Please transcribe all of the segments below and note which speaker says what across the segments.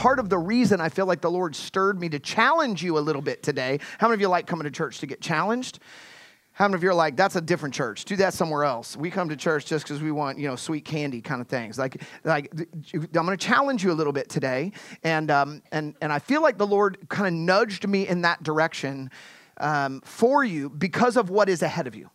Speaker 1: Part of the reason I feel like the Lord stirred me to challenge you a little bit today. How many of you like coming to church to get challenged? How many of you are like, that's a different church? Do that somewhere else. We come to church just because we want, you know, sweet candy kind of things. Like, like I'm going to challenge you a little bit today, and um, and and I feel like the Lord kind of nudged me in that direction um, for you because of what is ahead of you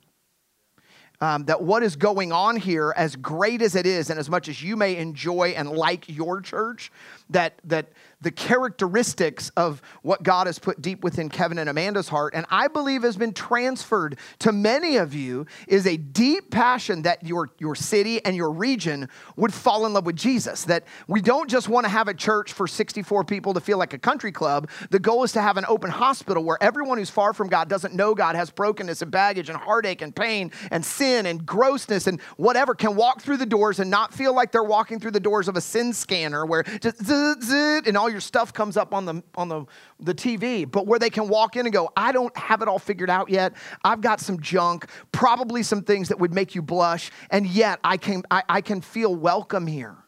Speaker 1: um, that what is going on here, as great as it is, and as much as you may enjoy and like your church, that that the characteristics of what God has put deep within Kevin and Amanda's heart, and I believe has been transferred to many of you, is a deep passion that your, your city and your region would fall in love with Jesus. That we don't just want to have a church for 64 people to feel like a country club. The goal is to have an open hospital where everyone who's far from God, doesn't know God, has brokenness and baggage and heartache and pain and sin and grossness and whatever, can walk through the doors and not feel like they're walking through the doors of a sin scanner where just and all your stuff comes up on the on the, the TV, but where they can walk in and go, I don't have it all figured out yet. I've got some junk, probably some things that would make you blush, and yet I can I, I can feel welcome here.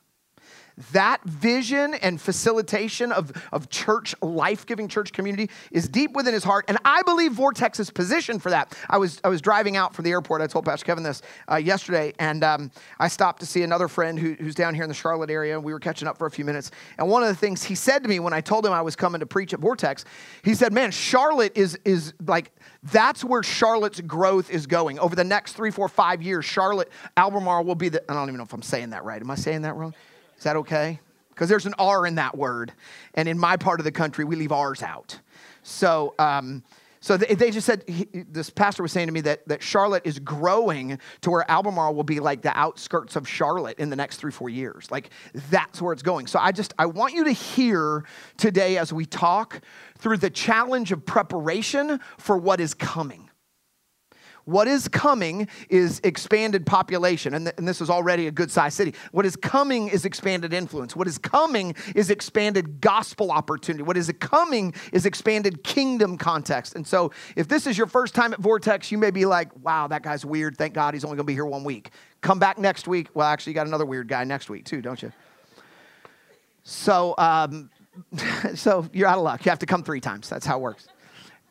Speaker 1: That vision and facilitation of, of church, life giving church community is deep within his heart. And I believe Vortex is positioned for that. I was, I was driving out from the airport. I told Pastor Kevin this uh, yesterday. And um, I stopped to see another friend who, who's down here in the Charlotte area. And We were catching up for a few minutes. And one of the things he said to me when I told him I was coming to preach at Vortex, he said, Man, Charlotte is, is like, that's where Charlotte's growth is going. Over the next three, four, five years, Charlotte, Albemarle will be the, I don't even know if I'm saying that right. Am I saying that wrong? Is that okay? Because there's an R in that word. And in my part of the country, we leave R's out. So, um, so they, just said, this pastor was saying to me that, that Charlotte is growing to where Albemarle will be like the outskirts of Charlotte in the next three, four years. Like that's where it's going. So I just, I want you to hear today as we talk through the challenge of preparation for what is coming. What is coming is expanded population, and, th- and this is already a good sized city. What is coming is expanded influence. What is coming is expanded gospel opportunity. What is coming is expanded kingdom context. And so, if this is your first time at Vortex, you may be like, wow, that guy's weird. Thank God he's only gonna be here one week. Come back next week. Well, actually, you got another weird guy next week, too, don't you? So, um, so you're out of luck. You have to come three times. That's how it works.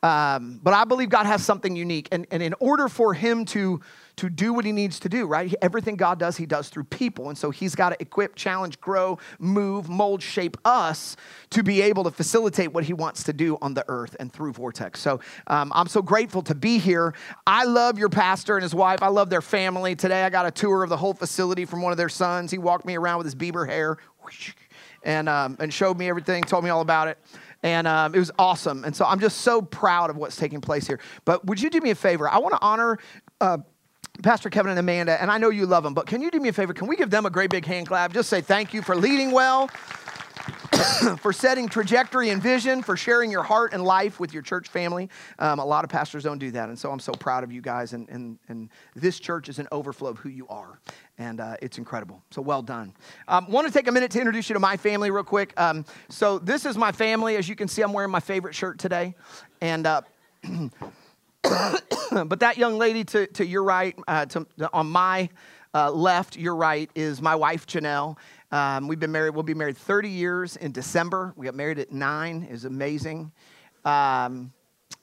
Speaker 1: Um, but I believe God has something unique. And, and in order for him to, to do what he needs to do, right? Everything God does, he does through people. And so he's got to equip, challenge, grow, move, mold, shape us to be able to facilitate what he wants to do on the earth and through Vortex. So um, I'm so grateful to be here. I love your pastor and his wife. I love their family. Today I got a tour of the whole facility from one of their sons. He walked me around with his Bieber hair and, um, and showed me everything, told me all about it and um, it was awesome. And so I'm just so proud of what's taking place here. But would you do me a favor? I want to honor. Uh, Pastor Kevin and Amanda, and I know you love them, but can you do me a favor? Can we give them a great big hand clap? Just say thank you for leading well, for setting trajectory and vision, for sharing your heart and life with your church family. Um, a lot of pastors don't do that, and so I'm so proud of you guys. And, and, and this church is an overflow of who you are, and uh, it's incredible. So well done. Um, want to take a minute to introduce you to my family real quick. Um, so this is my family. As you can see, I'm wearing my favorite shirt today, and. Uh, but that young lady to, to your right, uh, to, on my uh, left, your right, is my wife, Janelle. Um, we've been married, we'll be married 30 years in December. We got married at nine, was amazing. Um,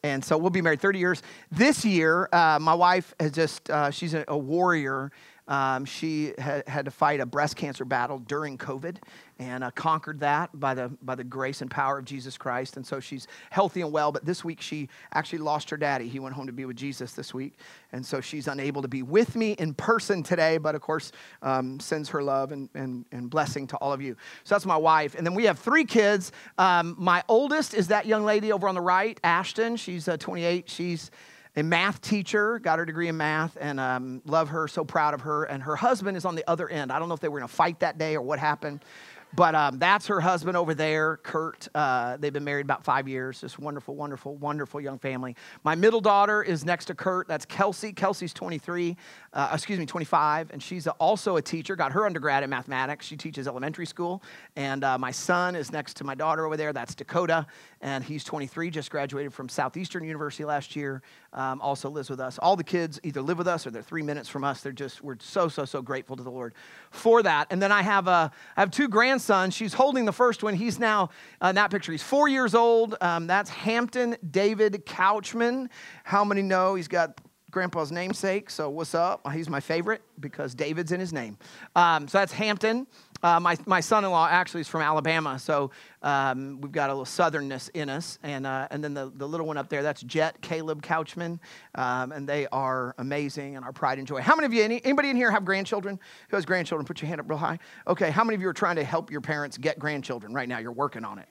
Speaker 1: and so we'll be married 30 years. This year, uh, my wife has just, uh, she's a, a warrior. Um, she had, had to fight a breast cancer battle during COVID and uh, conquered that by the, by the grace and power of Jesus Christ. And so she's healthy and well. But this week, she actually lost her daddy. He went home to be with Jesus this week. And so she's unable to be with me in person today, but of course, um, sends her love and, and, and blessing to all of you. So that's my wife. And then we have three kids. Um, my oldest is that young lady over on the right, Ashton. She's uh, 28. She's a math teacher, got her degree in math, and um, love her, so proud of her. And her husband is on the other end. I don't know if they were in a fight that day or what happened, But um, that's her husband over there, Kurt. Uh, they've been married about five years. This wonderful, wonderful, wonderful young family. My middle daughter is next to Kurt. That's Kelsey. Kelsey's 23, uh, excuse me, 25, and she's also a teacher. Got her undergrad in mathematics. She teaches elementary school. And uh, my son is next to my daughter over there. That's Dakota, and he's 23. Just graduated from Southeastern University last year. Um, also lives with us. All the kids either live with us or they're three minutes from us. They're just we're so so so grateful to the Lord for that. And then I have a I have two grandsons. She's holding the first one. He's now uh, in that picture. He's four years old. Um, that's Hampton David Couchman. How many know he's got grandpa's namesake. So what's up? He's my favorite because David's in his name. Um, so that's Hampton. Uh, my, my son-in-law actually is from Alabama, so um, we've got a little southernness in us. And, uh, and then the, the little one up there, that's Jet, Caleb Couchman, um, and they are amazing and our pride and joy. How many of you, any, anybody in here have grandchildren? Who has grandchildren? Put your hand up real high. Okay, how many of you are trying to help your parents get grandchildren right now? You're working on it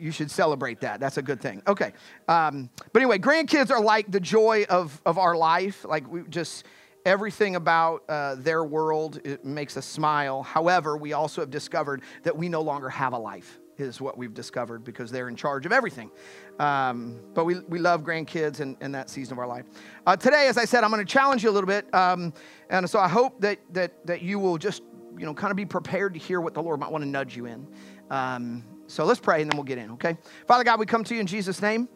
Speaker 1: you should celebrate that. That's a good thing. Okay. Um, but anyway, grandkids are like the joy of, of our life. Like we just, everything about uh, their world makes us smile. However, we also have discovered that we no longer have a life, is what we've discovered because they're in charge of everything. Um, but we, we love grandkids and, and that season of our life. Uh, today, as I said, I'm going to challenge you a little bit. Um, and so I hope that, that, that you will just, you know, kind of be prepared to hear what the Lord might want to nudge you in. Um, so let's pray and then we'll get in, okay? Father God, we come to you in Jesus' name.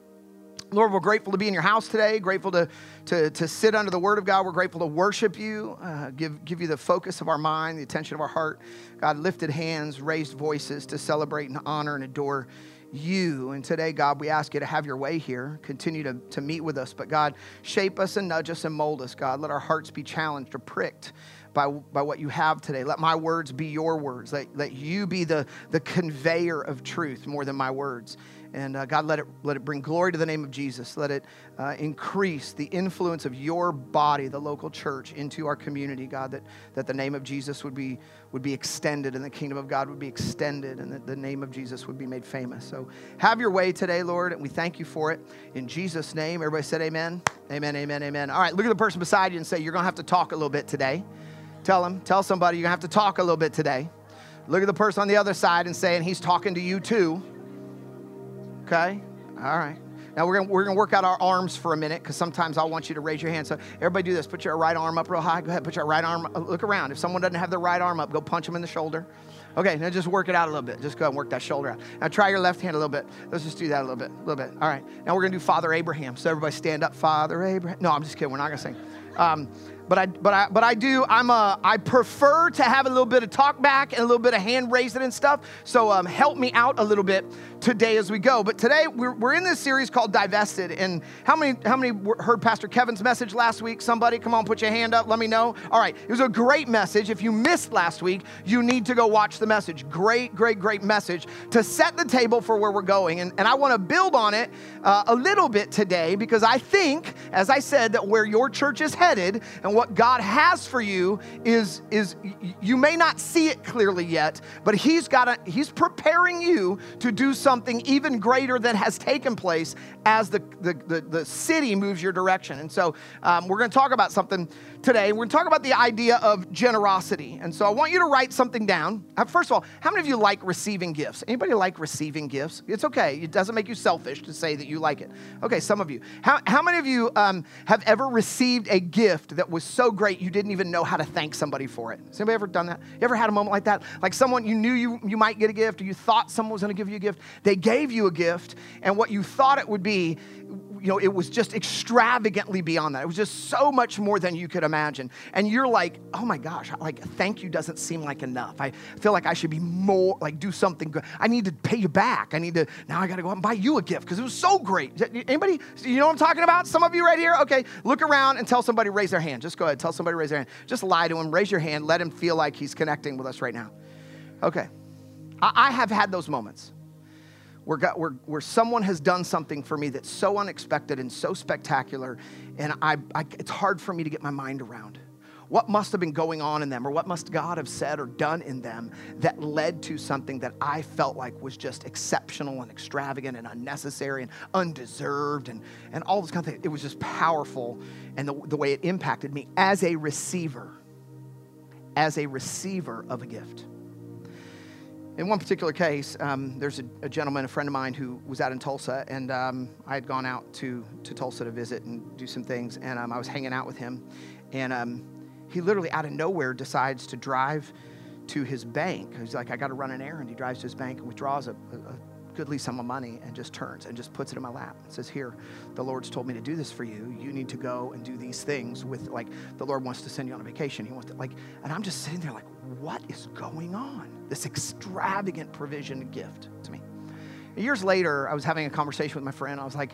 Speaker 1: Lord, we're grateful to be in your house today, grateful to, to, to sit under the word of God. We're grateful to worship you, uh, give, give you the focus of our mind, the attention of our heart. God, lifted hands, raised voices to celebrate and honor and adore you. And today, God, we ask you to have your way here. Continue to, to meet with us. But God, shape us and nudge us and mold us, God. Let our hearts be challenged or pricked by, by what you have today. Let my words be your words. Let, let you be the, the conveyor of truth more than my words. And uh, God, let it, let it bring glory to the name of Jesus. Let it uh, increase the influence of your body, the local church, into our community, God, that, that the name of Jesus would be, would be extended and the kingdom of God would be extended and that the name of Jesus would be made famous. So have your way today, Lord, and we thank you for it. In Jesus' name, everybody said amen. Amen, amen, amen. All right, look at the person beside you and say, You're going to have to talk a little bit today. Tell them, tell somebody you're going to have to talk a little bit today. Look at the person on the other side and say, and he's talking to you too. Okay? All right. Now we're gonna, we're gonna work out our arms for a minute because sometimes I'll want you to raise your hand. So everybody do this. Put your right arm up real high. Go ahead. Put your right arm. Uh, look around. If someone doesn't have their right arm up, go punch them in the shoulder. Okay. Now just work it out a little bit. Just go and work that shoulder out. Now try your left hand a little bit. Let's just do that a little bit. A little bit. All right. Now we're gonna do Father Abraham. So everybody stand up. Father Abraham. No, I'm just kidding. We're not gonna sing. Um, but I, but I, but I do. I'm a. I prefer to have a little bit of talk back and a little bit of hand raising and stuff. So um, help me out a little bit today as we go. But today we're, we're in this series called Divested. And how many how many heard Pastor Kevin's message last week? Somebody, come on, put your hand up. Let me know. All right, it was a great message. If you missed last week, you need to go watch the message. Great, great, great message to set the table for where we're going. And, and I want to build on it uh, a little bit today because I think, as I said, that where your church is headed and what God has for you is, is you may not see it clearly yet, but He's got a, He's preparing you to do something even greater than has taken place as the, the, the, the city moves your direction. And so um, we're going to talk about something today. We're going to talk about the idea of generosity. And so I want you to write something down. Uh, first of all, how many of you like receiving gifts? Anybody like receiving gifts? It's okay. It doesn't make you selfish to say that you like it. Okay, some of you. How, how many of you um, have ever received a gift that was so great you didn't even know how to thank somebody for it? Has anybody ever done that? You ever had a moment like that? Like someone you knew you, you might get a gift or you thought someone was going to give you a gift. They gave you a gift and what you thought it would be you know, it was just extravagantly beyond that. It was just so much more than you could imagine. And you're like, oh my gosh, like thank you doesn't seem like enough. I feel like I should be more, like do something good. I need to pay you back. I need to, now I got to go out and buy you a gift because it was so great. Anybody, you know what I'm talking about? Some of you right here? Okay, look around and tell somebody raise their hand. Just go ahead, tell somebody raise their hand. Just lie to him, raise your hand, let him feel like he's connecting with us right now. Okay. I, I have had those moments where, God, where, where someone has done something for me that's so unexpected and so spectacular, and I, I, it's hard for me to get my mind around. What must have been going on in them, or what must God have said or done in them that led to something that I felt like was just exceptional and extravagant and unnecessary and undeserved and, and all this kind of thing? It was just powerful, and the, the way it impacted me as a receiver, as a receiver of a gift. In one particular case, um, there's a, a, gentleman, a friend of mine, who was out in Tulsa, and um, I had gone out to, to Tulsa to visit and do some things, and um, I was hanging out with him, and um, he literally out of nowhere decides to drive to his bank. He's like, I got to run an errand. He drives to his bank and withdraws a, a, a goodly sum of money and just turns and just puts it in my lap and says, Here, the Lord's told me to do this for you. You need to go and do these things with, like, the Lord wants to send you on a vacation. He wants to, like, and I'm just sitting there, like, what is going on? This extravagant provision gift to me. Years later, I was having a conversation with my friend. I was like,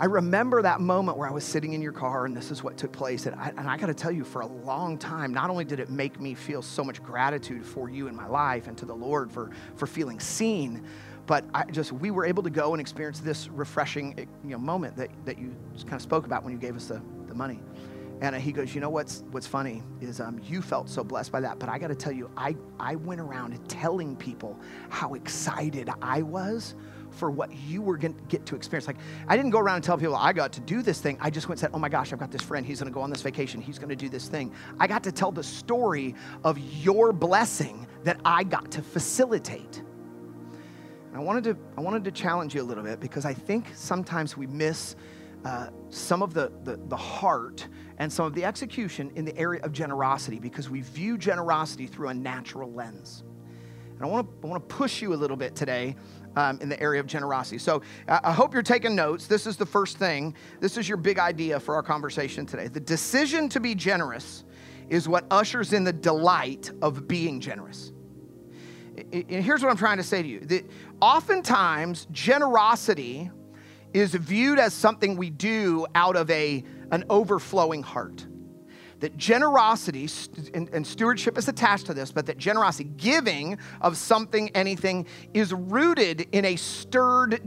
Speaker 1: I remember that moment where I was sitting in your car and this is what took place. And I, and I got to tell you, for a long time, not only did it make me feel so much gratitude for you in my life and to the Lord for, for feeling seen, but I just we were able to go and experience this refreshing you know, moment that, that you kind of spoke about when you gave us the, the money. And he goes, you know what's what's funny is um, you felt so blessed by that, but I got to tell you, I I went around telling people how excited I was for what you were going to get to experience. Like, I didn't go around and tell people I got to do this thing. I just went and said, oh my gosh, I've got this friend. He's going to go on this vacation. He's going to do this thing. I got to tell the story of your blessing that I got to facilitate. And I wanted to, I wanted to challenge you a little bit because I think sometimes we miss uh, some of the, the, the heart and some of the execution in the area of generosity because we view generosity through a natural lens. And I want to, I want to push you a little bit today um, in the area of generosity. So I hope you're taking notes. This is the first thing. This is your big idea for our conversation today. The decision to be generous is what ushers in the delight of being generous. And here's what I'm trying to say to you that oftentimes generosity is viewed as something we do out of a, an overflowing heart that generosity and, and, stewardship is attached to this, but that generosity, giving of something, anything, is rooted in a stirred,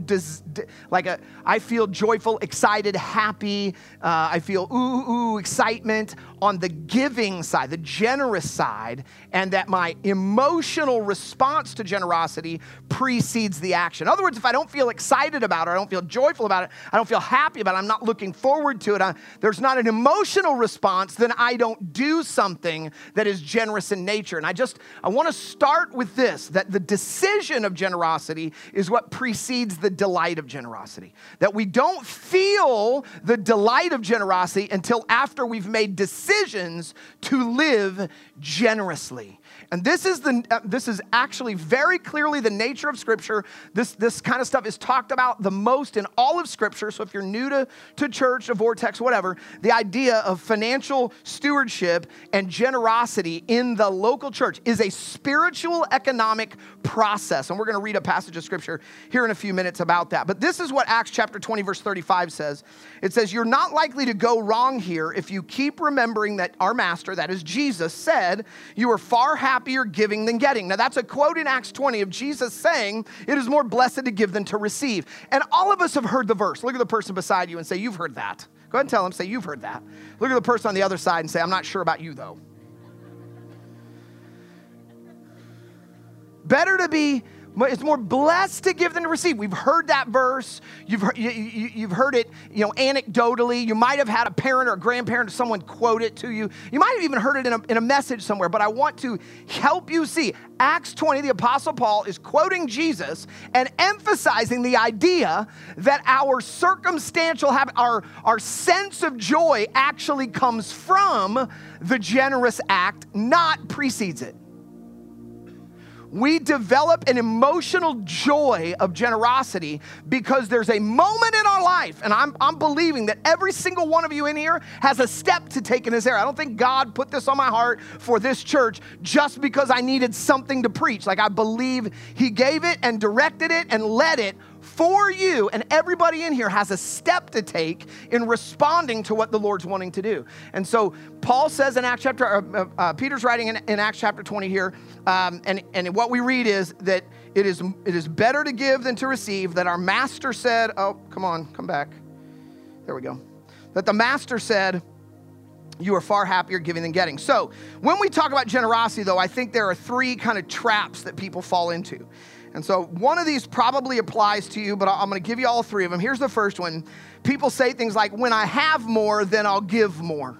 Speaker 1: like a, I feel joyful, excited, happy. Uh, I feel ooh, ooh, excitement on the giving side, the generous side, and that my emotional response to generosity precedes the action. In other words, if I don't feel excited about it, I don't feel joyful about it, I don't feel happy about it, I'm not looking forward to it, I, there's not an emotional response, then I don't do something that is generous in nature. And I just, I want to start with this that the decision of generosity is what precedes the delight of generosity. That we don't feel the delight of generosity until after we've made decisions to live generously. And this is, the, uh, this is actually very clearly the nature of Scripture. This, this kind of stuff is talked about the most in all of Scripture. So if you're new to, to church, a vortex, whatever, the idea of financial stewardship and generosity in the local church is a spiritual economic process. And we're going to read a passage of Scripture here in a few minutes about that. But this is what Acts chapter 20, verse 35 says it says, You're not likely to go wrong here if you keep remembering that our master, that is Jesus, said, You are far happier happier giving than getting. Now, that's a quote in Acts 20 of Jesus saying, It is more blessed to give than to receive. And all of us have heard the verse. Look at the person beside you and say, You've heard that. Go ahead and tell them, say, You've heard that. Look at the person on the other side and say, I'm not sure about you, though. Better to be it's more blessed to give than to receive. We've heard that verse. You've heard, you, have heard it, you know, anecdotally. You might have had a parent or a grandparent or someone quote it to you. You might have even heard it in a, in a message somewhere. But I want to help you see. Acts 20, the Apostle Paul is quoting Jesus and emphasizing the idea that our circumstantial habit, our, our sense of joy actually comes from the generous act, not precedes it we develop an emotional joy of generosity because there's a moment in our life, and I'm, I'm believing that every single one of you in here has a step to take in this area. I don't think God put this on my heart for this church just because I needed something to preach. Like, I believe He gave it and directed it and led it for you, and everybody in here has a step to take in responding to what the Lord's wanting to do. And so Paul says in Acts chapter, uh, uh, uh, Peter's writing in, in, Acts chapter 20 here, um, and, and what we read is that it is, it is better to give than to receive, that our master said, oh, come on, come back. There we go. That the master said, you are far happier giving than getting. So, when we talk about generosity, though, I think there are three kind of traps that people fall into. And so one of these probably applies to you, but I'm going to give you all three of them. Here's the first one. People say things like, when I have more, then I'll give more.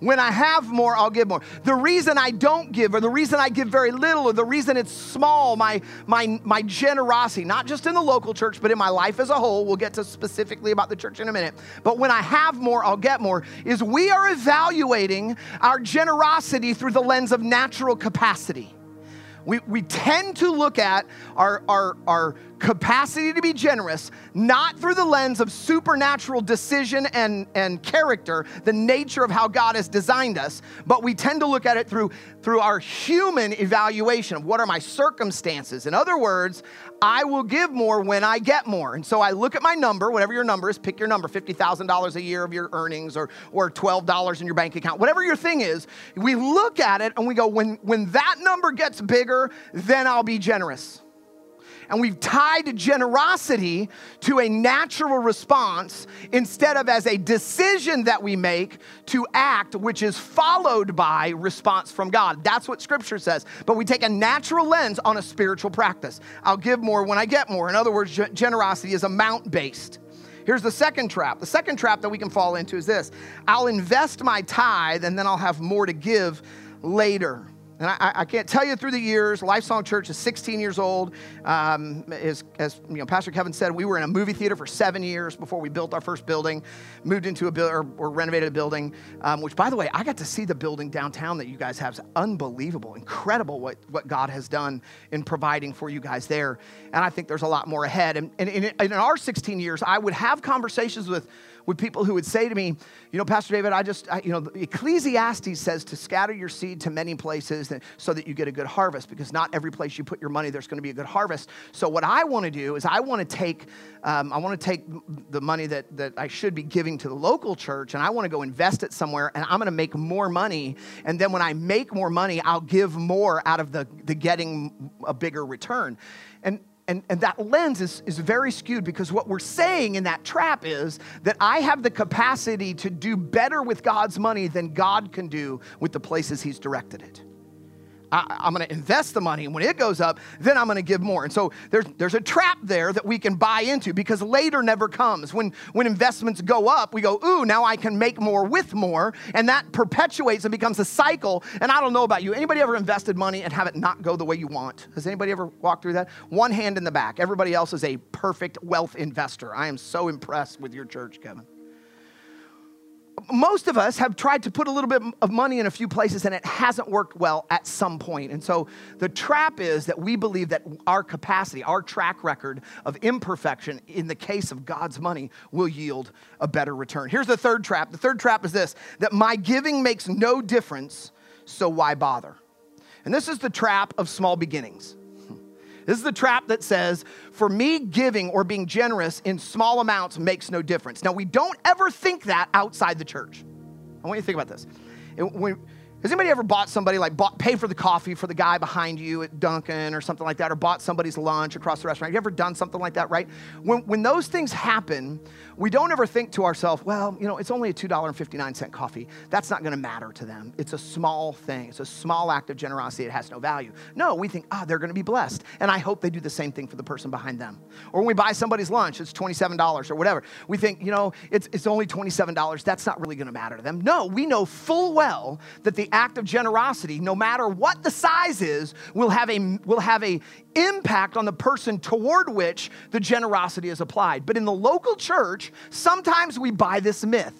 Speaker 1: When I have more, I'll give more. The reason I don't give, or the reason I give very little, or the reason it's small, my, my, my generosity, not just in the local church, but in my life as a whole, we'll get to specifically about the church in a minute. But when I have more, I'll get more, is we are evaluating our generosity through the lens of natural capacity. We, we tend to look at our, our, our capacity to be generous not through the lens of supernatural decision and, and character, the nature of how God has designed us, but we tend to look at it through, through our human evaluation of what are my circumstances. In other words, I will give more when I get more. And so I look at my number, whatever your number is, pick your number $50,000 a year of your earnings or, or $12 in your bank account, whatever your thing is. We look at it and we go, when, when that number gets bigger, then I'll be generous and we've tied generosity to a natural response instead of as a decision that we make to act, which is followed by response from God. That's what scripture says. But we take a natural lens on a spiritual practice. I'll give more when I get more. In other words, generosity is amount based. Here's the second trap. The second trap that we can fall into is this I'll invest my tithe and then I'll have more to give later. And I, I, can't tell you through the years, Lifesong Church is 16 years old. Um, as, as you know, Pastor Kevin said, we were in a movie theater for seven years before we built our first building, moved into a building, or, or, renovated a building, um, which, by the way, I got to see the building downtown that you guys have. It's unbelievable, incredible what, what God has done in providing for you guys there. And I think there's a lot more ahead. And, and in, in our 16 years, I would have conversations with with people who would say to me, you know, Pastor David, I just, I, you know, Ecclesiastes says to scatter your seed to many places so that you get a good harvest because not every place you put your money, there's going to be a good harvest. So what I want to do is I want to take, um, I want to take the money that, that I should be giving to the local church and I want to go invest it somewhere and I'm going to make more money. And then when I make more money, I'll give more out of the, the getting a bigger return. And and, and that lens is, is very skewed because what we're saying in that trap is that I have the capacity to do better with God's money than God can do with the places He's directed it. I, am going to invest the money. And when it goes up, then I'm going to give more. And so there's, there's a trap there that we can buy into because later never comes. When, when investments go up, we go, ooh, now I can make more with more. And that perpetuates and becomes a cycle. And I don't know about you. Anybody ever invested money and have it not go the way you want? Has anybody ever walked through that? One hand in the back. Everybody else is a perfect wealth investor. I am so impressed with your church, Kevin most of us have tried to put a little bit of money in a few places and it hasn't worked well at some point. And so the trap is that we believe that our capacity, our track record of imperfection in the case of God's money will yield a better return. Here's the third trap. The third trap is this that my giving makes no difference, so why bother? And this is the trap of small beginnings. This is the trap that says, for me, giving or being generous in small amounts makes no difference. Now, we don't ever think that outside the church. I want you to think about this. When, has anybody ever bought somebody, like bought, paid for the coffee for the guy behind you at Dunkin' or something like that, or bought somebody's lunch across the restaurant? Have you ever done something like that, right? When, when those things happen, we don't ever think to ourselves, well, you know, it's only a $2.59 coffee. That's not gonna matter to them. It's a small thing, it's a small act of generosity. It has no value. No, we think, ah, oh, they're gonna be blessed. And I hope they do the same thing for the person behind them. Or when we buy somebody's lunch, it's $27 or whatever. We think, you know, it's, it's only $27. That's not really gonna matter to them. No, we know full well that act of generosity, no matter what the size is, will have a, will have a impact on the person toward which the generosity is applied. But in the local church, sometimes we buy this myth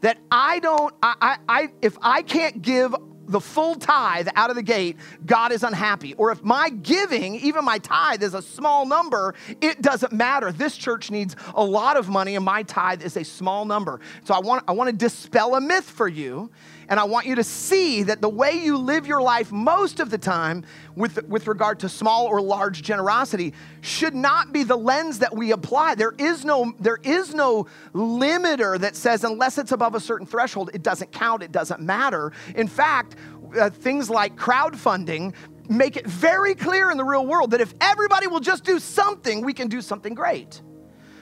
Speaker 1: that I don't, I, I, I if I can't give the full tithe out of the gate, God is unhappy. Or if my giving, even my tithe, is a small number, it doesn't matter. This church needs a lot of money, and my tithe is a small number. So I want, I want to dispel a myth for you and I want you to see that the way you live your life most of the time with, with regard to small or large generosity should not be the lens that we apply. There is no, there is no limiter that says unless it's above a certain threshold, it doesn't count, it doesn't matter. In fact, uh, things like crowdfunding make it very clear in the real world that if everybody will just do something, we can do something great.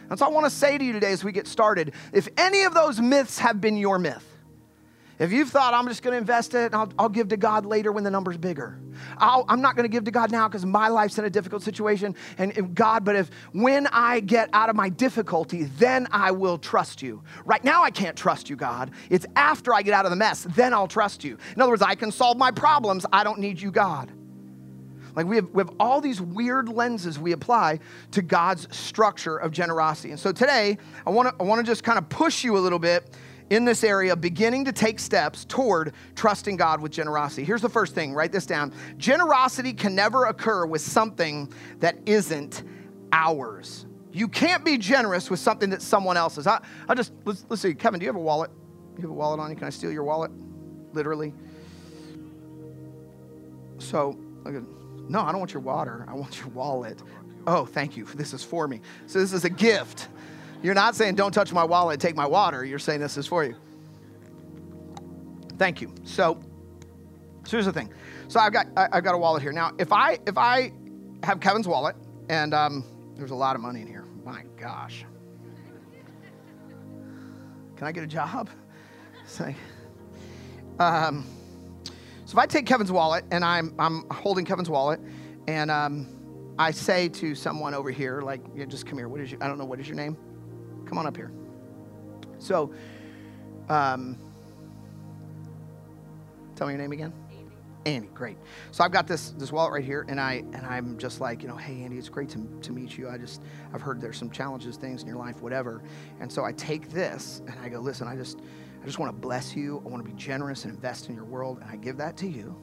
Speaker 1: And so I want to say to you today as we get started if any of those myths have been your myth, If you've thought, I'm just going to invest it and I'll, I'll, give to God later when the number's bigger. i am not going to give to God now because my life's in a difficult situation. And, God, but if when I get out of my difficulty, then I will trust you. Right now, I can't trust you, God. It's after I get out of the mess, then I'll trust you. In other words, I can solve my problems. I don't need you, God. Like we have, we have all these weird lenses we apply to God's structure of generosity. And so today, I want to I want to just kind of push you a little bit in this area beginning to take steps toward trusting God with generosity. Here's the first thing write this down. Generosity can never occur with something that isn't ours. You can't be generous with something that someone else's. I, I just, let's, let's see. Kevin, do you have a wallet? You have a wallet on you? Can I steal your wallet? Literally. So, no, I don't want your water. I want your wallet. Oh, thank you. This is for me. So, this is a gift. You're not saying, don't touch my wallet, take my water. You're saying, this is for you. Thank you. So, so here's the thing. So I've got, I, have got a wallet here. Now, if I, if I have Kevin's wallet, and um, there's a lot of money in here, my gosh. Can I get a job? Say, um, so if I take Kevin's wallet and I'm, I'm holding Kevin's wallet and um, I say to someone over here, like, yeah, just come here. What is your, I don't know, what is your name? Come on up here. So, um, tell me your name again. Andy, great. So I've got this this wallet right here, and I and I'm just like, you know, hey Andy, it's great to, to meet you. I just I've heard there's some challenges, things in your life, whatever. And so I take this and I go, listen, I just I just want to bless you. I want to be generous and invest in your world, and I give that to you.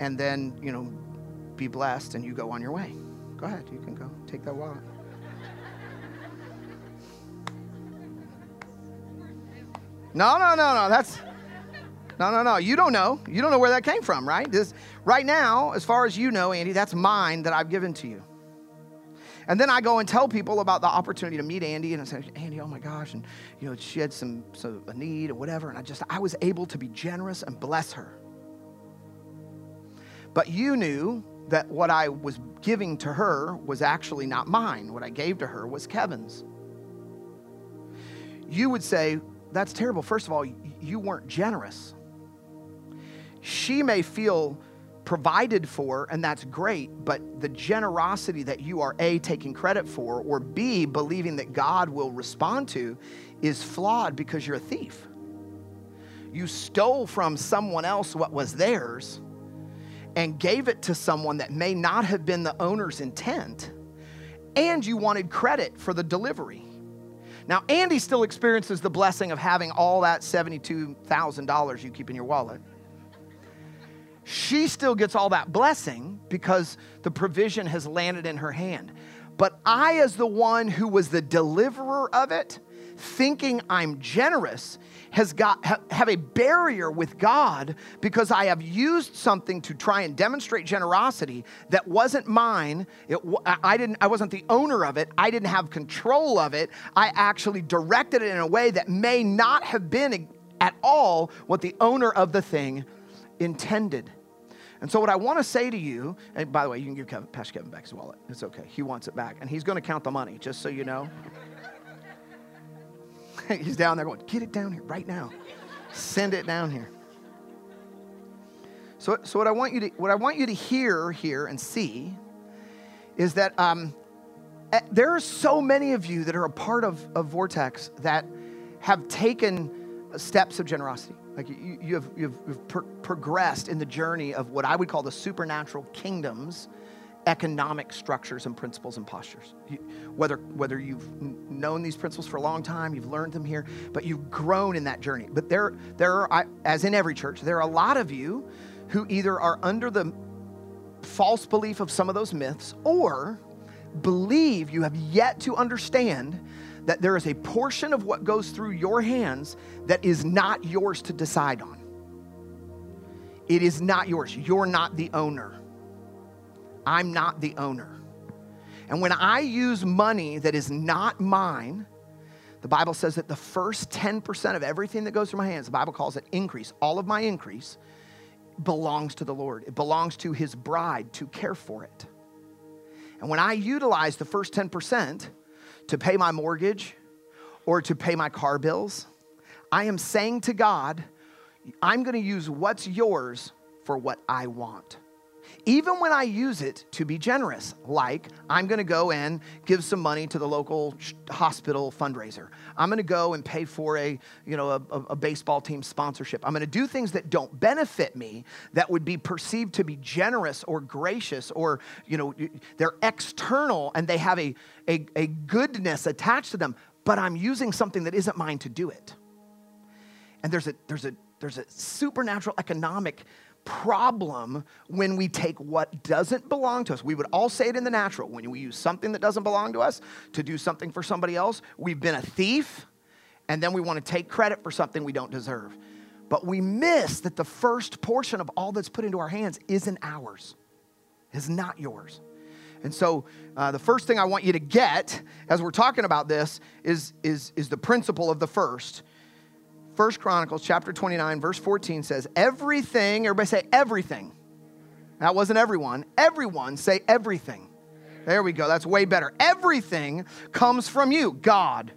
Speaker 1: And then, you know, be blessed and you go on your way. Go ahead, you can go. Take that wallet. No, no, no, no. That's no, no, no. You don't know. You don't know where that came from, right? This right now, as far as you know, Andy, that's mine that I've given to you. And then I go and tell people about the opportunity to meet Andy, and I say, Andy, oh my gosh, and you know, she had some, some a need or whatever, and I just I was able to be generous and bless her. But you knew that what I was giving to her was actually not mine. What I gave to her was Kevin's. You would say, that's terrible. First of all, you weren't generous. She may feel provided for, and that's great, but the generosity that you are A, taking credit for, or B, believing that God will respond to, is flawed because you're a thief. You stole from someone else what was theirs and gave it to someone that may not have been the owner's intent, and you wanted credit for the delivery. Now, Andy still experiences the blessing of having all that $72,000 you keep in your wallet. She still gets all that blessing because the provision has landed in her hand. But I, as the one who was the deliverer of it, thinking I'm generous, has got have a barrier with God because I have used something to try and demonstrate generosity that wasn't mine. It, I didn't I wasn't the owner of it. I didn't have control of it. I actually directed it in a way that may not have been at all what the owner of the thing intended. And so, what I want to say to you, and by the way, you can give Kevin, Pastor Kevin back his wallet. It's okay. He wants it back. And he's going to count the money, just so you know. He's down there going, Get it down here right now. Send it down here. So, so what I want you to what I want you to hear here and see is that um, eh, there are so many of you that are a part of, of Vortex that have taken steps of generosity. Like you, you have, you have pro- progressed in the journey of what I would call the supernatural kingdoms economic structures and principles and postures. You, whether, whether you've known these principles for a long time, you've learned them here, but you've grown in that journey. But there, there are, as in every church, there are a lot of you who either are under the false belief of some of those myths or believe you have yet to understand that there is a portion of what goes through your hands that is not yours to decide on. It is not yours. You're not the owner. I'm not the owner. And when I use money that is not mine, the Bible says that the first 10% of everything that goes through my hands, the Bible calls it increase, all of my increase belongs to the Lord. It belongs to his bride to care for it. And when I utilize the first 10% to pay my mortgage or to pay my car bills, I am saying to God, I'm going to use what's yours for what I want even when I use it to be generous, like I'm gonna go and give some money to the local hospital fundraiser. I'm gonna go and pay for a, you know, a, a, baseball team sponsorship. I'm gonna do things that don't benefit me that would be perceived to be generous or gracious or, you know, they're external and they have a, a, a goodness attached to them, but I'm using something that isn't mine to do it. And there's a, there's a, there's a supernatural economic problem when we take what doesn't belong to us. We would all say it in the natural. When we use something that doesn't belong to us to do something for somebody else, we've been a thief, and then we want to take credit for something we don't deserve. But we miss that the first portion of all that's put into our hands isn't ours, is not yours. And so, uh, the first thing I want you to get as we're talking about this is, is, is the principle of the first First Chronicles chapter 29, verse 14 says, Everything, everybody say everything. That wasn't everyone. Everyone say everything. There we go. That's way better. Everything comes from you, God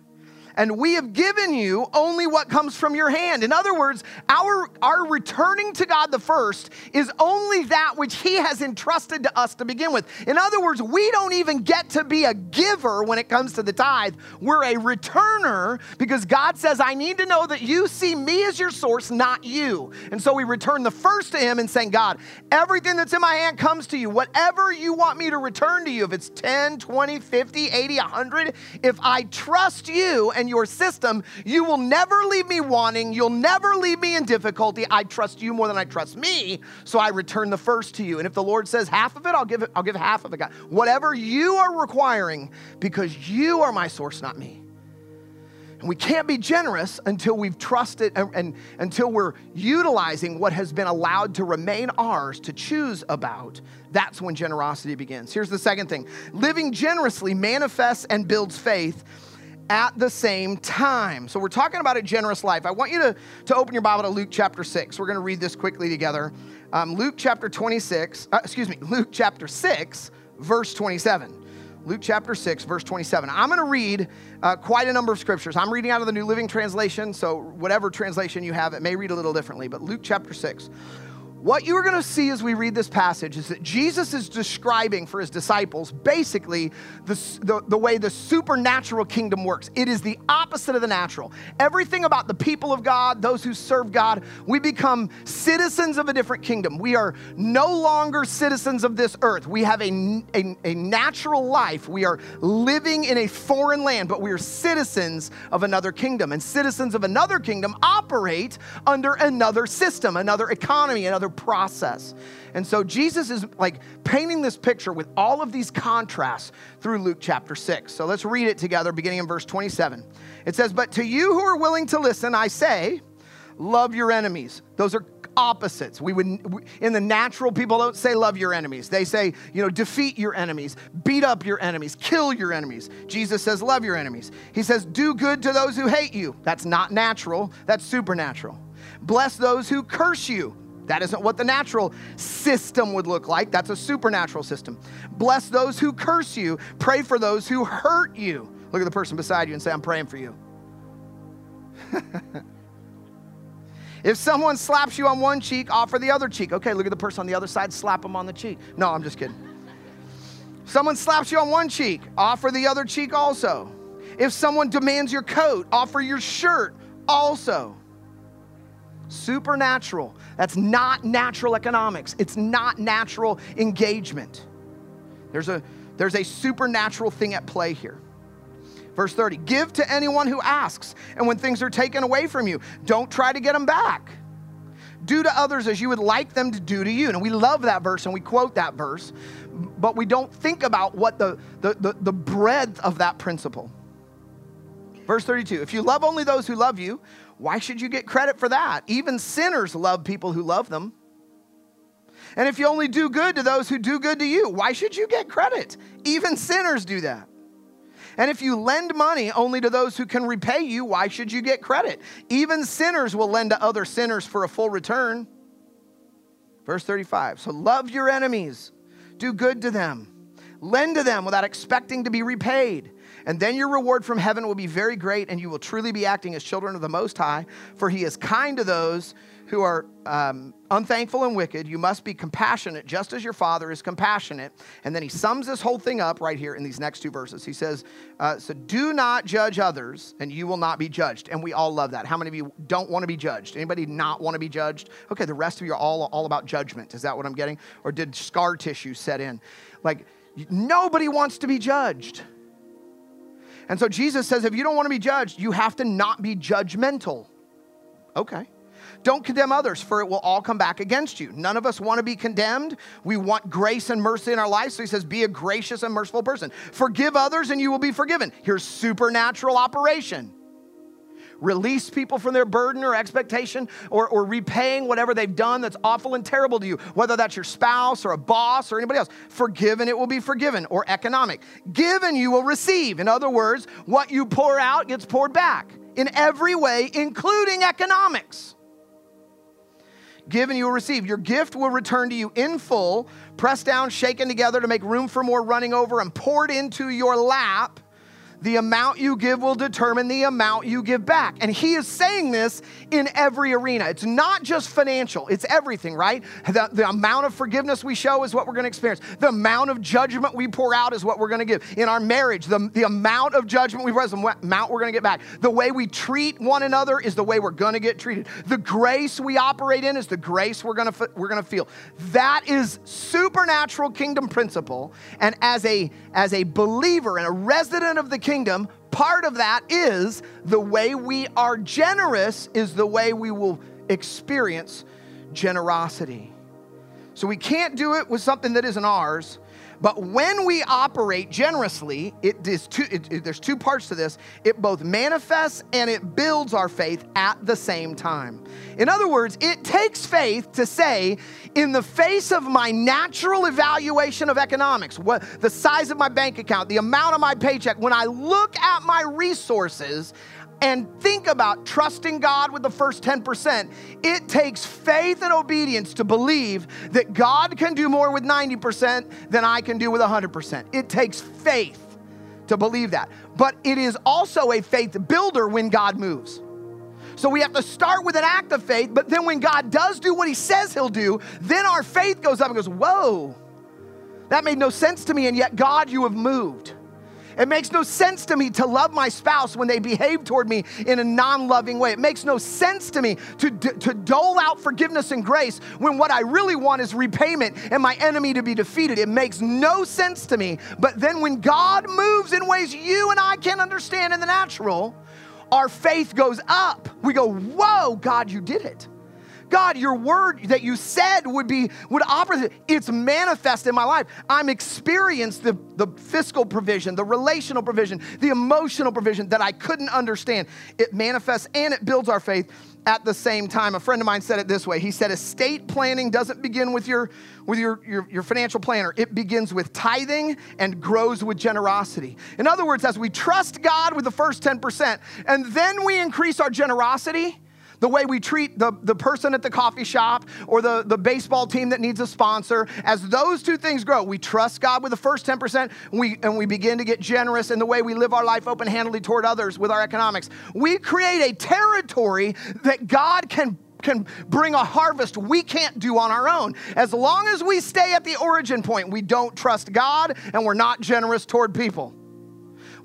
Speaker 1: and we have given you only what comes from your hand. In other words, our, our returning to God the first is only that which He has entrusted to us to begin with. In other words, we don't even get to be a giver when it comes to the tithe. We're a returner because God says, I need to know that you see me as your source, not you. And so we return the first to Him and saying, God, everything that's in my hand comes to you. Whatever you want me to return to you, if it's 10, 20, 50, 80, 100, if I trust you and your system, you will never leave me wanting. You'll never leave me in difficulty. I trust you more than I trust me, so I return the first to you. And if the Lord says half of it, I'll give it, I'll give half of it, God. Whatever you are requiring, because you are my source, not me. And we can't be generous until we've trusted and, and, until we're utilizing what has been allowed to remain ours to choose about. That's when generosity begins. Here's the second thing living generously manifests and builds faith at the same time. So we're talking about a generous life. I want you to, to open your Bible to Luke chapter 6. We're going to read this quickly together. Um, Luke chapter 26, uh, excuse me, Luke chapter 6, verse 27. Luke chapter 6, verse 27. I'm going to read uh, quite a number of scriptures. I'm reading out of the New Living Translation, so whatever translation you have, it may read a little differently, but Luke chapter 6. What you are going to see as we read this passage is that Jesus is describing for his disciples basically the, the, the, way the supernatural kingdom works. It is the opposite of the natural. Everything about the people of God, those who serve God, we become citizens of a different kingdom. We are no longer citizens of this earth. We have a, a, a natural life. We are living in a foreign land, but we are citizens of another kingdom. And citizens of another kingdom operate under another system, another economy, another another process. And so Jesus is like painting this picture with all of these contrasts through Luke chapter 6. So let's read it together, beginning in verse 27. It says, But to you who are willing to listen, I say, love your enemies. Those are opposites. We would in the natural people don't say love your enemies. They say, you know, defeat your enemies, beat up your enemies, kill your enemies. Jesus says love your enemies. He says do good to those who hate you. That's not natural, that's supernatural. Bless those who curse you. That isn't what the natural system would look like. That's a supernatural system. Bless those who curse you, pray for those who hurt you. Look at the person beside you and say, I'm praying for you. if someone slaps you on one cheek, offer the other cheek. Okay, look at the person on the other side, slap them on the cheek. No, I'm just kidding. someone slaps you on one cheek, offer the other cheek also. If someone demands your coat, offer your shirt also. Supernatural. That's not natural economics. It's not natural engagement. There's a, there's a supernatural thing at play here. Verse 30 Give to anyone who asks, and when things are taken away from you, don't try to get them back. Do to others as you would like them to do to you. And we love that verse and we quote that verse, but we don't think about what the, the, the, the breadth of that principle. Verse 32 If you love only those who love you, why should you get credit for that? Even sinners love people who love them. And if you only do good to those who do good to you, why should you get credit? Even sinners do that. And if you lend money only to those who can repay you, why should you get credit? Even sinners will lend to other sinners for a full return. Verse 35 So love your enemies, do good to them, lend to them without expecting to be repaid And then your reward from heaven will be very great, and you will truly be acting as children of the Most High, for He is kind to those who are um, unthankful and wicked. You must be compassionate, just as your Father is compassionate. And then he sums this whole thing up right here in these next two verses. He says, uh, So do not judge others, and you will not be judged. And we all love that. How many of you don't want to be judged? Anybody not want to be judged? Okay, the rest of you are all, all about judgment. Is that what I'm getting? Or did scar tissue set in? Like, nobody wants to be judged. And so Jesus says, if you don't want to be judged, you have to not be judgmental. Okay. Don't condemn others, for it will all come back against you. None of us want to be condemned. We want grace and mercy in our lives. So he says, Be a gracious and merciful person. Forgive others, and you will be forgiven. Here's supernatural operation. Release people from their burden or expectation or, or repaying whatever they've done that's awful and terrible to you, whether that's your spouse or a boss or anybody else. Forgive and it will be forgiven, or economic. Give and you will receive. In other words, what you pour out gets poured back in every way, including economics. Give and you will receive. Your gift will return to you in full, pressed down, shaken together to make room for more running over, and poured into your lap the amount you give will determine the amount you give back. And he is saying this in every arena. It's not just financial, it's everything, right? The, the amount of forgiveness we show is what we're going to experience. The amount of judgment we pour out is what we're going to give. In our marriage, the, the amount of judgment we pour the amount we're going to get back. The way we treat one another is the way we're going to get treated. The grace we operate in is the grace we're going to we're going to feel. That is supernatural kingdom principle. And as a as a believer and a resident of the kingdom, part of that is the way we are generous, is the way we will experience generosity. So we can't do it with something that isn't ours. But when we operate generously, it is two, it, it, there's two parts to this. It both manifests and it builds our faith at the same time. In other words, it takes faith to say, in the face of my natural evaluation of economics, what the size of my bank account, the amount of my paycheck, when I look at my resources, and think about trusting God with the first 10%, it takes faith and obedience to believe that God can do more with 90% than I can do with 100%. It takes faith to believe that. But it is also a faith builder when God moves. So we have to start with an act of faith, but then when God does do what he says he'll do, then our faith goes up and goes, Whoa, that made no sense to me, and yet God, you have moved. It makes no sense to me to love my spouse when they behave toward me in a non loving way. It makes no sense to me to, to dole out forgiveness and grace when what I really want is repayment and my enemy to be defeated. It makes no sense to me. But then when God moves in ways you and I can't understand in the natural, our faith goes up. We go, Whoa, God, you did it. God, your word that you said would be would operate. It's manifest in my life. I'm experienced the, the fiscal provision, the relational provision, the emotional provision that I couldn't understand. It manifests and it builds our faith at the same time. A friend of mine said it this way. He said, estate planning doesn't begin with your with your, your, your financial planner. It begins with tithing and grows with generosity. In other words, as we trust God with the first 10%, and then we increase our generosity the way we treat the, the person at the coffee shop or the, the baseball team that needs a sponsor, as those two things grow, we trust God with the first 10% and we, and we begin to get generous in the way we live our life open handedly toward others with our economics. We create a territory that God can can bring a harvest we can't do on our own. As long as we stay at the origin point, we don't trust God and we're not generous toward people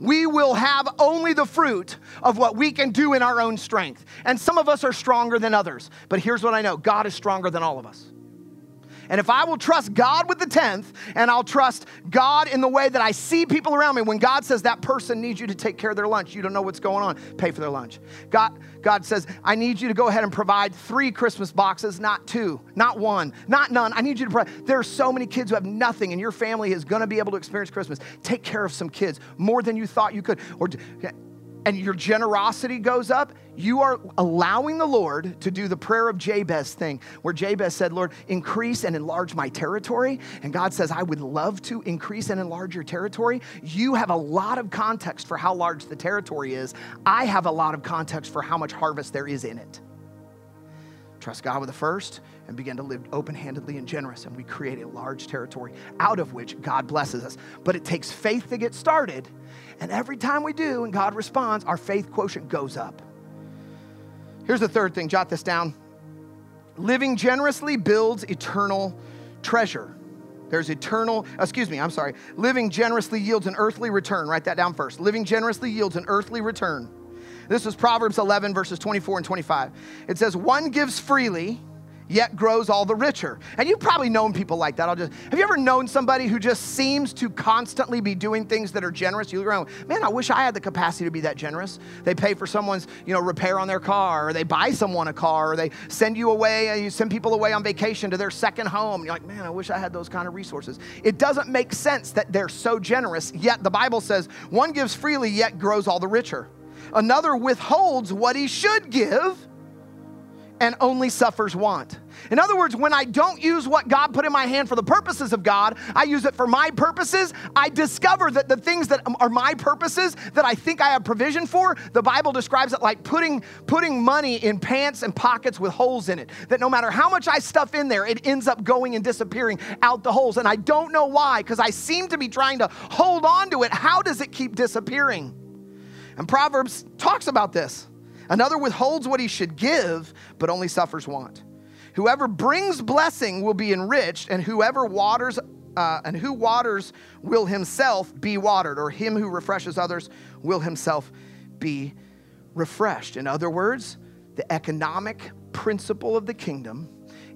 Speaker 1: we will have only the fruit of what we can do in our own strength. And some of us are stronger than others. But here's what I know God is stronger than all of us. And if I will trust God with the tenth, and I'll trust God in the way that I see people around me, when God says that person needs you to take care of their lunch, you don't know what's going on, pay for their lunch. God, God says, I need you to go ahead and provide three Christmas boxes, not two, not one, not none. I need you to provide. There are so many kids who have nothing, and your family is going to be able to experience Christmas. Take care of some kids more than you thought you could. Or and your generosity goes up, you are allowing the Lord to do the prayer of Jabez thing, where Jabez said, Lord, increase and enlarge my territory. And God says, I would love to increase and enlarge your territory. You have a lot of context for how large the territory is. I have a lot of context for how much harvest there is in it. trust God with the first, and begin to live open handedly and generous. And we create a large territory out of which God blesses us. But it takes faith to get started. And every time we do and God responds, our faith quotient goes up. Here's the third thing jot this down living generously builds eternal treasure. There's eternal, excuse me, I'm sorry. Living generously yields an earthly return. Write that down first. Living generously yields an earthly return. This is Proverbs 11, verses 24 and 25. It says, One gives freely, yet grows all the richer. And you've probably known people like that. I'll just have you ever known somebody who just seems to constantly be doing things that are generous? You look around, man, I wish I had the capacity to be that generous. They pay for someone's, you know, repair on their car, or they buy someone a car, or they send you away, uh, you send people away on vacation to their second home. You're like, man, I wish I had those kind of resources. It doesn't make sense that they're so generous, yet the Bible says one gives freely, yet grows all the richer. Another withholds what he should give and only suffers want. In other words, when I don't use what God put in my hand for the purposes of God, I use it for my purposes. I discover that the things that are my purposes that I think I have provision for, the Bible describes it like putting, putting money in pants and pockets with holes in it. That no matter how much I stuff in there, it ends up going and disappearing out the holes. And I don't know why, because I seem to be trying to hold on to it. How does it keep disappearing? And Proverbs talks about this. Another withholds what he should give, but only suffers want. Whoever brings blessing will be enriched, and whoever waters uh, and who waters will himself be watered, or him who refreshes others will himself be refreshed. In other words, the economic principle of the kingdom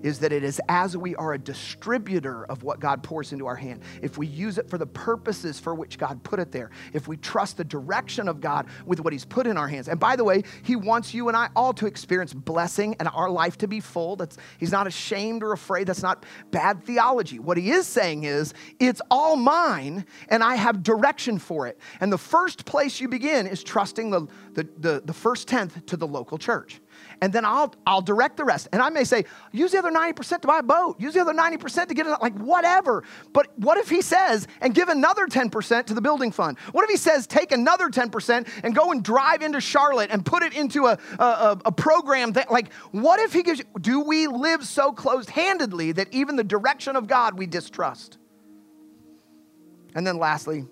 Speaker 1: is that it is as we are a distributor of what God pours into our hand, if we use it for the purposes for which God put it there, if we trust the direction of God with what He's put in our hands. And by the way, He wants you and I all to experience blessing and our life to be full. That's, he's not ashamed or afraid. That's not bad theology. What He is saying is, it's all mine and I have direction for it. And the first place you begin is trusting the, the, the, the first tenth to the local church and then I'll, I'll direct the rest. And I may say, use the other 90% to buy a boat, use the other 90% to get it, like whatever. But what if he says, and give another 10% to the building fund? What if he says, take another 10% and go and drive into Charlotte and put it into a, a, a program that, like, what if he gives, do we live so closed handedly that even the direction of God we distrust? And then lastly,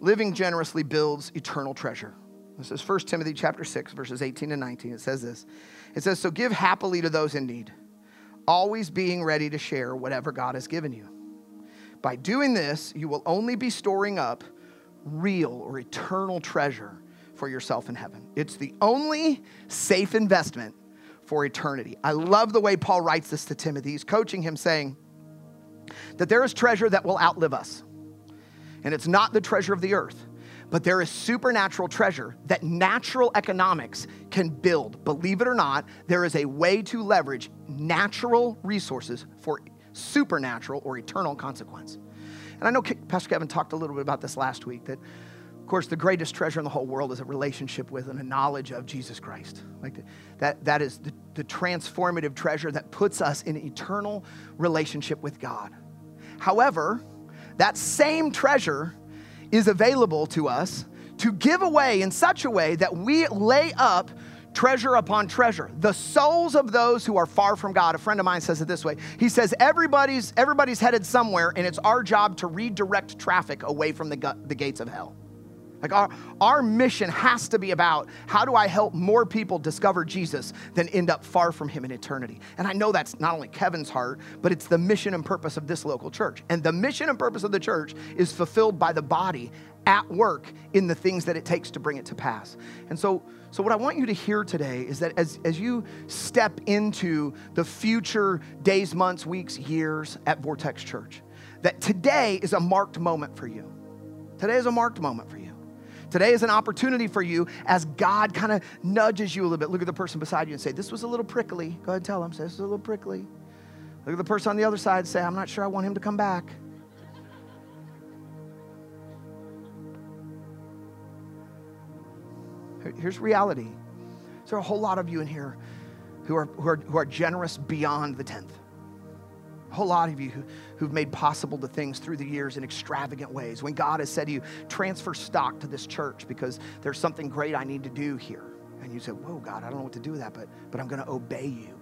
Speaker 1: living generously builds eternal treasure. This is 1 Timothy chapter 6, verses 18 and 19. It says this. It says, So give happily to those in need, always being ready to share whatever God has given you. By doing this, you will only be storing up real or eternal treasure for yourself in heaven. It's the only safe investment for eternity. I love the way Paul writes this to Timothy. He's coaching him, saying that there is treasure that will outlive us, and it's not the treasure of the earth but there is supernatural treasure that natural economics can build. Believe it or not, there is a way to leverage natural resources for supernatural or eternal consequence. And I know Pastor Kevin talked a little bit about this last week that of course, the greatest treasure in the whole world is a relationship with and a knowledge of Jesus Christ. Like that, that is the, the transformative treasure that puts us in eternal relationship with God. However, that same treasure is available to us to give away in such a way that we lay up treasure upon treasure. The souls of those who are far from god. A friend of mine says it this way. He says everybody's everybody's headed somewhere and it's our job to redirect traffic away from the, the gates of hell like our, our mission has to be about how do I help more people discover Jesus than end up far from him in eternity. And I know that's not only Kevin's heart, but it's the mission and purpose of this local church. And the mission and purpose of the church is fulfilled by the body at work in the things that it takes to bring it to pass. And so, so what I want you to hear today is that as, as you step into the future days, months, weeks, years at Vortex Church, that today is a marked moment for you. Today is a marked moment for you. Today is an opportunity for you as God kind of nudges you a little bit. Look at the person beside you and say, This was a little prickly. Go ahead and tell them, say, This is a little prickly. Look at the person on the other side and say, I'm not sure I want him to come back. Here's reality. There are a whole lot of you in here who are, who are, who are generous beyond the tenth a whole lot of you who, who've made possible the things through the years in extravagant ways. When God has said to you, transfer stock to this church because there's something great I need to do here. And you say, Whoa, God, I don't know what to do with that, but, but I'm going to obey you.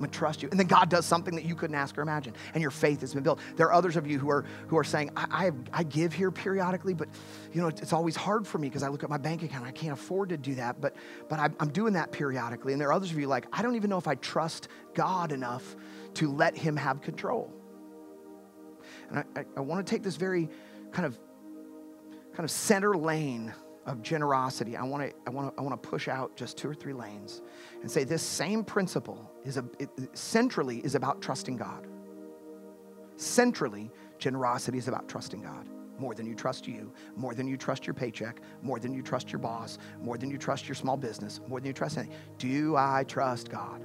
Speaker 1: I'm gonna trust you. And then God does something that you couldn't ask or imagine, and your faith has been built. There are others of you who are who are saying, I, I, I give here periodically, but you know, it's always hard for me because I look at my bank account. I can't afford to do that, but but I'm, I'm doing that periodically. And there are others of you like, I don't even know if I trust God enough to let Him have control. And I, I, I want to take this very kind of kind of center lane of generosity. I want to I want to I want to push out just two or three lanes and say this same principle is a, it, centrally is about trusting God. Centrally, generosity is about trusting God more than you trust you, more than you trust your paycheck, more than you trust your boss, more than you trust your small business, more than you trust anything. Do I trust God?